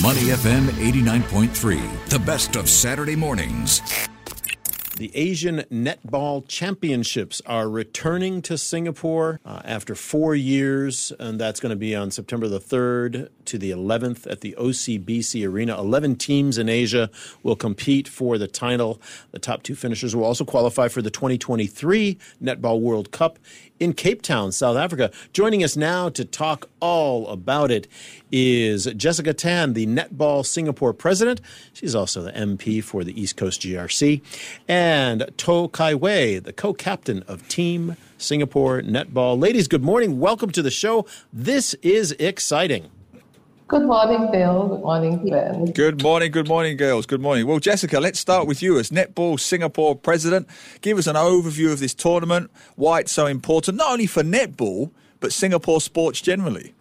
Money FM 89.3, the best of Saturday mornings. The Asian Netball Championships are returning to Singapore uh, after four years, and that's going to be on September the 3rd to the 11th at the OCBC Arena. 11 teams in Asia will compete for the title. The top two finishers will also qualify for the 2023 Netball World Cup in Cape Town, South Africa. Joining us now to talk all about it is Jessica Tan, the Netball Singapore president. She's also the MP for the East Coast GRC. And Toh Kai Wei, the co captain of Team Singapore Netball. Ladies, good morning. Welcome to the show. This is exciting. Good morning, Bill. Good morning, Ben. Good morning, good morning, girls. Good morning. Well, Jessica, let's start with you as Netball Singapore president. Give us an overview of this tournament, why it's so important, not only for netball, but Singapore sports generally.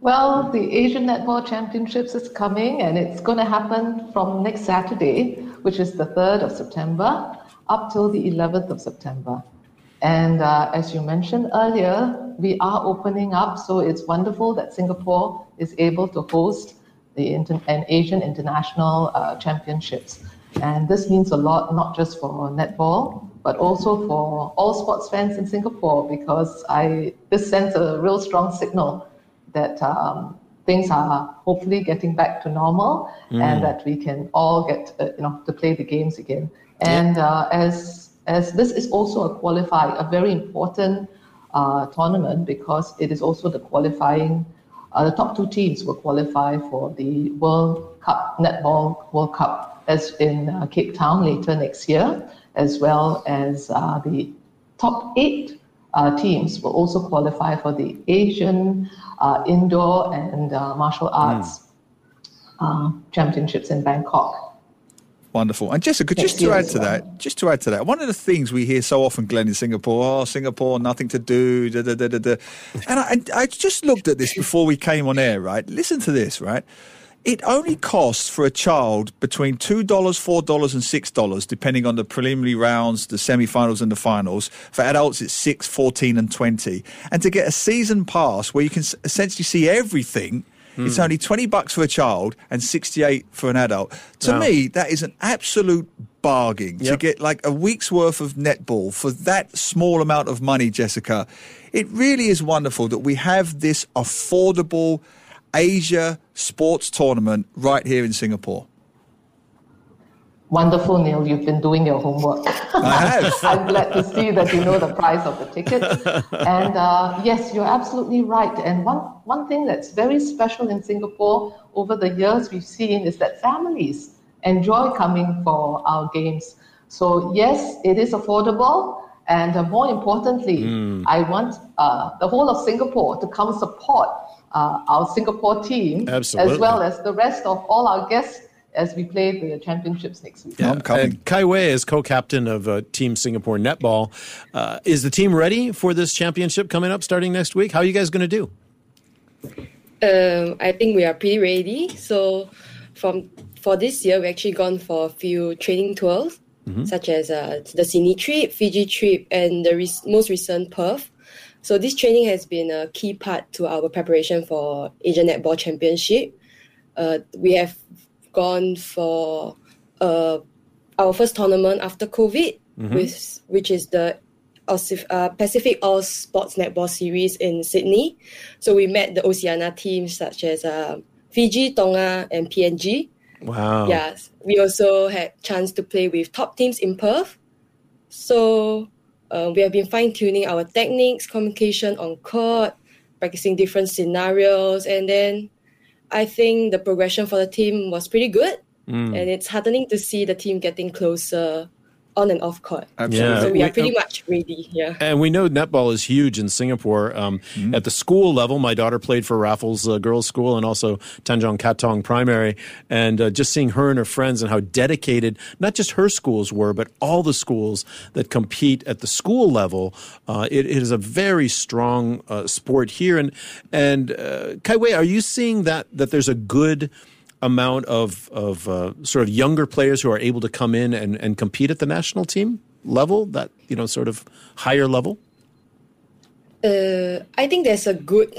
Well, the Asian Netball Championships is coming and it's going to happen from next Saturday, which is the 3rd of September, up till the 11th of September. And uh, as you mentioned earlier, we are opening up, so it's wonderful that Singapore is able to host the inter- an Asian International uh, Championships. And this means a lot, not just for netball, but also for all sports fans in Singapore, because I this sends a real strong signal that um, things are hopefully getting back to normal, mm. and that we can all get uh, you know to play the games again. And uh, as as this is also a qualify, a very important uh, tournament because it is also the qualifying. Uh, the top two teams will qualify for the World Cup Netball World Cup as in uh, Cape Town later next year, as well as uh, the top eight uh, teams will also qualify for the Asian uh, Indoor and Martial Arts mm. Championships in Bangkok. Wonderful. And Jessica, just to add to that, just to add to that, one of the things we hear so often, Glenn, in Singapore, oh, Singapore, nothing to do, da, da, da, da, da. And I, I just looked at this before we came on air, right? Listen to this, right? It only costs for a child between $2, $4, and $6, depending on the preliminary rounds, the semi-finals and the finals. For adults, it's 6 14 and 20 And to get a season pass where you can essentially see everything – Mm. It's only 20 bucks for a child and 68 for an adult. To wow. me, that is an absolute bargain yep. to get like a week's worth of netball for that small amount of money, Jessica. It really is wonderful that we have this affordable Asia sports tournament right here in Singapore. Wonderful, Neil. You've been doing your homework. I have. I'm glad to see that you know the price of the tickets. And uh, yes, you're absolutely right. And one, one thing that's very special in Singapore over the years we've seen is that families enjoy coming for our games. So, yes, it is affordable. And uh, more importantly, mm. I want uh, the whole of Singapore to come support uh, our Singapore team, Absolutely. as well as the rest of all our guests as we play the championships next week. Yeah, I'm coming. And Kai Wei is co-captain of uh, Team Singapore Netball. Uh, is the team ready for this championship coming up starting next week? How are you guys going to do? Um, I think we are pretty ready. So, from for this year, we've actually gone for a few training tours, mm-hmm. such as uh, the Sydney trip, Fiji trip, and the re- most recent Perth. So this training has been a key part to our preparation for Asian Netball Championship. Uh, we have gone for uh, our first tournament after COVID, mm-hmm. with, which is the uh, PacificAus Sports Netball Series in Sydney. So we met the Oceania teams such as uh, Fiji, Tonga, and PNG. Wow. Yes. We also had chance to play with top teams in Perth. So uh, we have been fine tuning our techniques, communication on court, practicing different scenarios, and then I think the progression for the team was pretty good. Mm. And it's heartening to see the team getting closer on and off court. Absolutely. Yeah. So we are pretty much ready. Yeah. And we know netball is huge in Singapore. Um, mm-hmm. At the school level, my daughter played for Raffles uh, Girls School and also Tanjong Katong Primary. And uh, just seeing her and her friends and how dedicated not just her schools were, but all the schools that compete at the school level, uh, it, it is a very strong uh, sport here. And and uh, Kai Wei, are you seeing that that there's a good amount of of uh, sort of younger players who are able to come in and, and compete at the national team level, that you know, sort of higher level? Uh, I think there's a good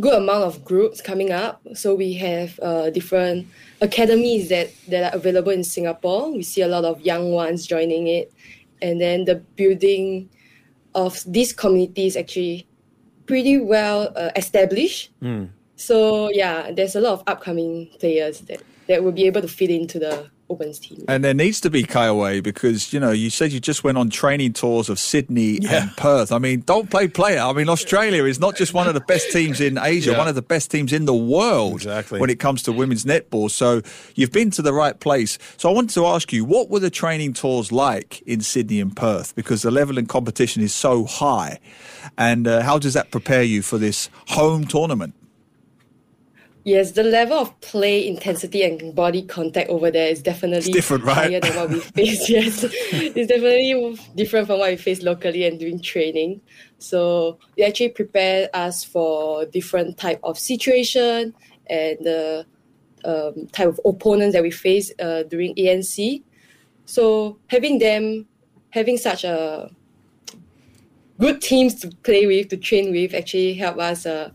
good amount of groups coming up. So we have uh, different academies that, that are available in Singapore. We see a lot of young ones joining it. And then the building of these communities actually pretty well uh, established. Mm. So yeah, there's a lot of upcoming players that, that will be able to fit into the Opens team. And there needs to be Kai Wei because you know you said you just went on training tours of Sydney yeah. and Perth. I mean, don't play player. I mean, Australia is not just one of the best teams in Asia, yeah. one of the best teams in the world exactly. when it comes to women's netball. So you've been to the right place. So I wanted to ask you, what were the training tours like in Sydney and Perth? Because the level in competition is so high, and uh, how does that prepare you for this home tournament? Yes, the level of play intensity and body contact over there is definitely it's different, right? higher than what we face. yes, it's definitely different from what we face locally and during training. So it actually prepare us for different type of situation and the um, type of opponents that we face uh, during ANC. So having them, having such a good teams to play with, to train with, actually help us uh,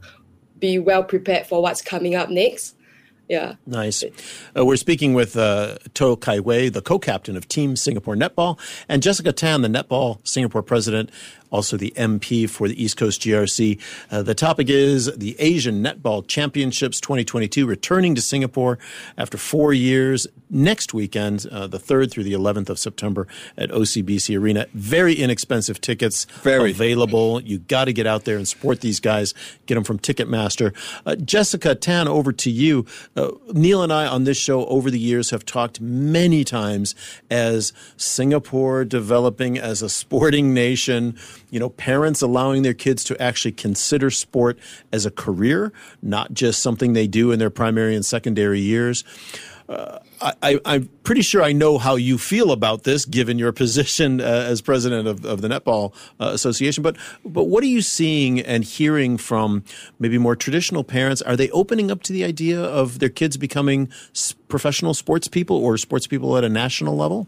be well prepared for what's coming up next. Yeah. Nice. Uh, we're speaking with uh, Toh Kai Wei, the co-captain of Team Singapore Netball, and Jessica Tan, the Netball Singapore president also the MP for the East Coast GRC. Uh, the topic is the Asian Netball Championships 2022 returning to Singapore after four years next weekend, uh, the 3rd through the 11th of September at OCBC Arena. Very inexpensive tickets Very. available. You got to get out there and support these guys. Get them from Ticketmaster. Uh, Jessica Tan, over to you. Uh, Neil and I on this show over the years have talked many times as Singapore developing as a sporting nation you know, parents allowing their kids to actually consider sport as a career, not just something they do in their primary and secondary years. Uh, I, am pretty sure I know how you feel about this, given your position uh, as president of, of the Netball uh, Association. But but what are you seeing and hearing from maybe more traditional parents? Are they opening up to the idea of their kids becoming professional sports people or sports people at a national level?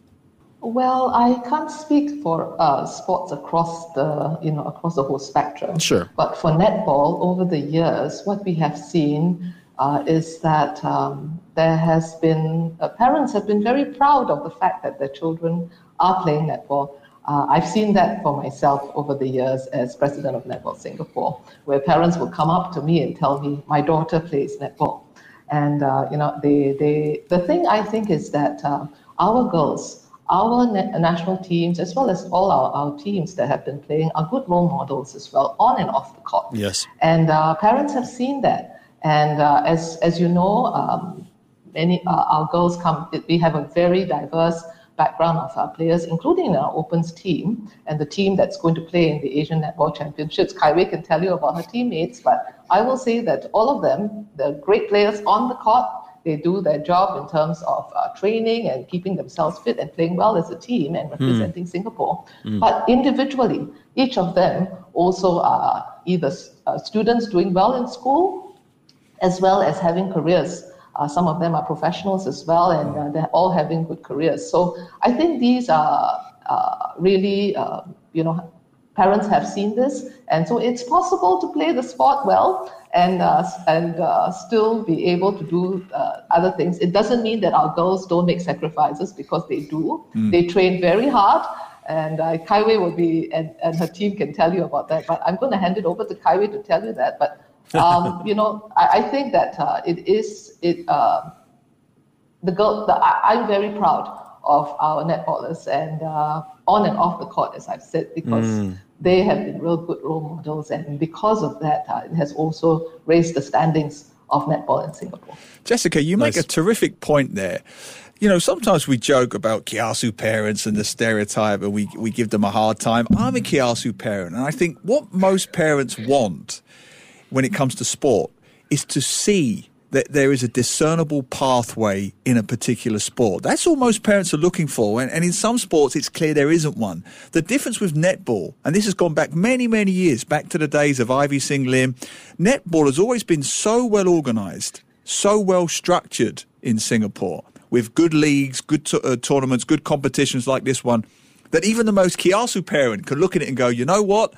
Well, I can't speak for uh, sports across the you know across the whole spectrum. Sure. But for netball, over the years, what we have seen uh, is that um, there has been uh, parents have been very proud of the fact that their children are playing netball. Uh, I've seen that for myself over the years as president of Netball Singapore, where parents will come up to me and tell me, "My daughter plays netball," and uh, you know, they they the thing I think is that uh, our girls our national teams, as well as all our, our teams that have been playing, are good role models as well, on and off the court. Yes. And uh, parents have seen that. And uh, as, as you know, um, many uh, our girls come, we have a very diverse background of our players, including our Opens team and the team that's going to play in the Asian Netball Championships. Kaiwei can tell you about her teammates, but I will say that all of them, they're great players on the court, they do their job in terms of uh, training and keeping themselves fit and playing well as a team and representing mm. Singapore. Mm. But individually, each of them also are either uh, students doing well in school as well as having careers. Uh, some of them are professionals as well, and uh, they're all having good careers. So I think these are uh, really, uh, you know, parents have seen this, and so it's possible to play the sport well and uh, and uh, still be able to do uh, other things. It doesn't mean that our girls don't make sacrifices because they do. Mm. They train very hard, and uh, Kaiwei will be and, and her team can tell you about that. But I'm going to hand it over to Kaiwei to tell you that. But um, you know, I, I think that uh, it is it. Uh, the girl, the, I, I'm very proud of our netballers and uh, on and off the court, as I've said, because mm. they have been real good role models, and because of that, uh, it has also raised the standings of netball in Singapore. Jessica, you nice. make a terrific point there. You know, sometimes we joke about Kiasu parents and the stereotype, and we, we give them a hard time. I'm a Kiasu parent, and I think what most parents want when it comes to sport is to see that there is a discernible pathway in a particular sport. That's all most parents are looking for. And, and, in some sports, it's clear there isn't one. The difference with netball, and this has gone back many, many years, back to the days of Ivy Singh-Lim, netball has always been so well organized, so well structured in Singapore, with good leagues, good uh, tournaments, good competitions like this one, that even the most kiasu parent could look at it and go, you know what?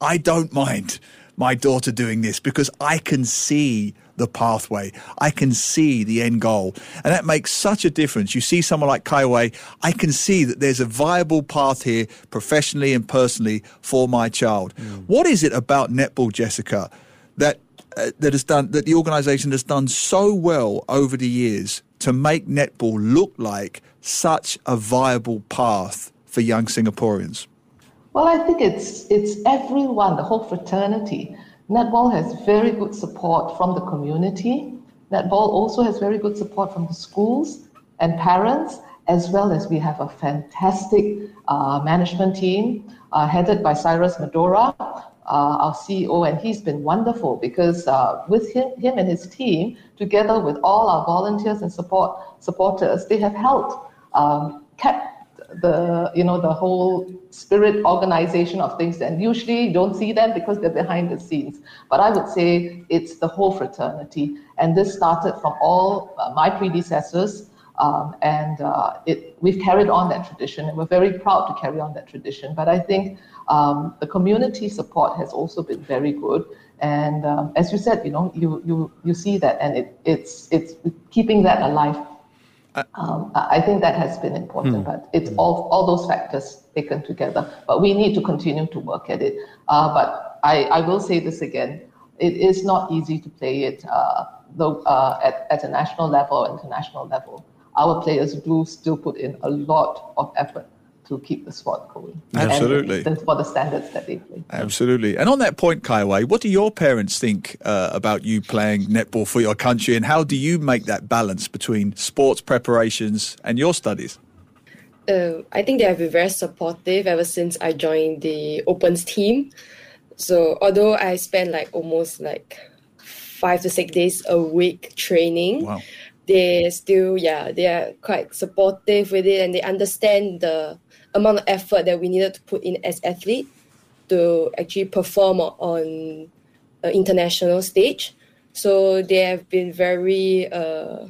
I don't mind my daughter doing this because I can see the pathway. I can see the end goal. And that makes such a difference. You see someone like Kai Wei, I can see that there's a viable path here professionally and personally for my child. Mm. What is it about netball, Jessica, that uh, that has done that the organization has done so well over the years to make netball look like such a viable path for young Singaporeans? Well, I think it's it's everyone, the whole fraternity. Netball has very good support from the community. Netball also has very good support from the schools and parents, as well as we have a fantastic uh, management team uh, headed by Cyrus Medora, uh, our CEO, and he's been wonderful because uh, with him, him and his team, together with all our volunteers and support supporters, they have helped um, kept the you know the whole spirit organization of things and usually you don't see them because they're behind the scenes. But i would say it's the whole fraternity. And this started from all uh, my predecessors um, and uh, it, we've carried on that tradition and we're very proud to carry on that tradition. But i think um, the community support has also been very good. And um, as you said you know you you you see that and it, it's it's keeping that alive um, I think that has been important, hmm. but it's all, all those factors taken together. But we need to continue to work at it. Uh, but I, I will say this again it is not easy to play it uh, though, uh, at, at a national level or international level. Our players do still put in a lot of effort to keep the sport going. Absolutely. for the standards that they play. Absolutely. And on that point, Kai Wei, what do your parents think uh, about you playing netball for your country and how do you make that balance between sports preparations and your studies? Uh, I think they have been very supportive ever since I joined the Opens team. So although I spend like almost like five to six days a week training, wow. They still yeah they are quite supportive with it and they understand the amount of effort that we needed to put in as athletes to actually perform on an international stage. So they have been very uh,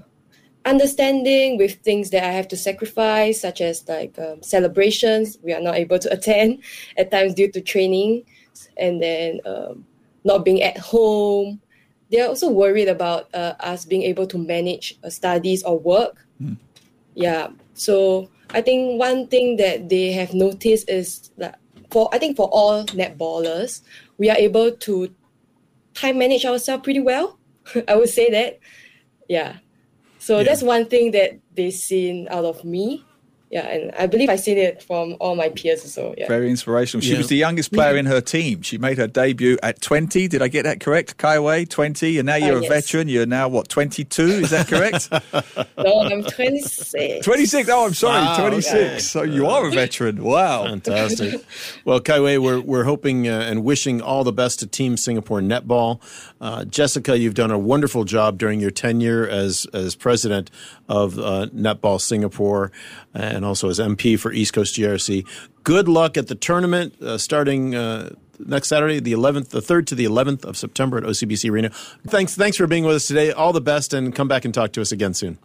understanding with things that I have to sacrifice, such as like um, celebrations we are not able to attend at times due to training, and then um, not being at home. They are also worried about uh, us being able to manage uh, studies or work. Mm. Yeah, so I think one thing that they have noticed is that for I think for all netballers, we are able to time manage ourselves pretty well. I would say that. Yeah. So yeah. that's one thing that they've seen out of me yeah, and I believe I seen it from all my peers as well. Yeah. Very inspirational. She yeah. was the youngest player in her team. She made her debut at 20. Did I get that correct? Kai Wei, 20. And now you're uh, a yes. veteran. You're now, what, 22? Is that correct? no, I'm 26. 26. Oh, I'm sorry, wow, 26. Okay. So you are a veteran. Wow. Fantastic. well, Kai Wei, we're, we're hoping uh, and wishing all the best to Team Singapore Netball. Uh, Jessica, you've done a wonderful job during your tenure as, as president of uh, Netball Singapore. And and also as MP for East Coast GRC. Good luck at the tournament uh, starting uh, next Saturday, the 11th, the 3rd to the 11th of September at OCBC Arena. Thanks, thanks for being with us today. All the best, and come back and talk to us again soon.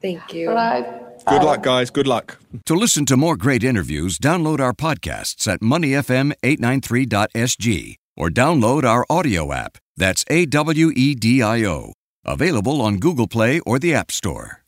Thank you. Bye. Good luck, guys. Good luck. To listen to more great interviews, download our podcasts at moneyfm893.sg or download our audio app. That's A W E D I O. Available on Google Play or the App Store.